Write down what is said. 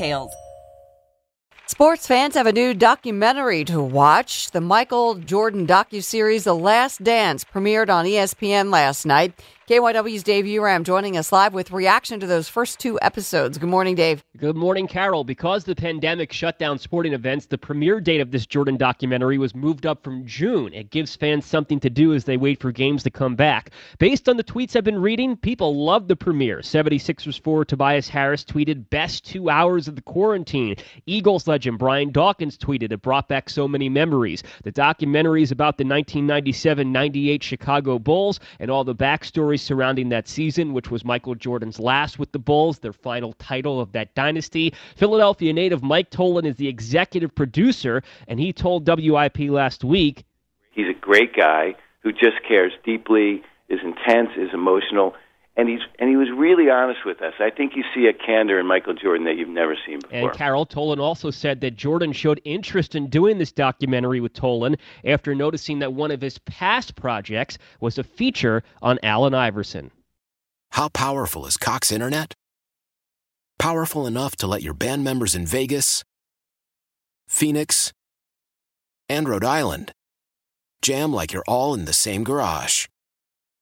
details. Sports fans have a new documentary to watch. The Michael Jordan docu-series The Last Dance premiered on ESPN last night. KYW's Dave Uram joining us live with reaction to those first two episodes. Good morning, Dave. Good morning, Carol. Because the pandemic shut down sporting events, the premiere date of this Jordan documentary was moved up from June. It gives fans something to do as they wait for games to come back. Based on the tweets I've been reading, people love the premiere. 76ers forward Tobias Harris tweeted, Best two hours of the quarantine. Eagles legend Brian Dawkins tweeted, It brought back so many memories. The documentary is about the 1997 98 Chicago Bulls and all the backstories surrounding that season, which was Michael Jordan's last with the Bulls, their final title of that dynasty. Philadelphia native Mike Tollin is the executive producer, and he told WIP last week He's a great guy who just cares deeply, is intense, is emotional and he's and he was really honest with us. I think you see a candor in Michael Jordan that you've never seen before. And Carol Tollin also said that Jordan showed interest in doing this documentary with Tollin after noticing that one of his past projects was a feature on Allen Iverson. How powerful is Cox Internet? Powerful enough to let your band members in Vegas, Phoenix, and Rhode Island jam like you're all in the same garage.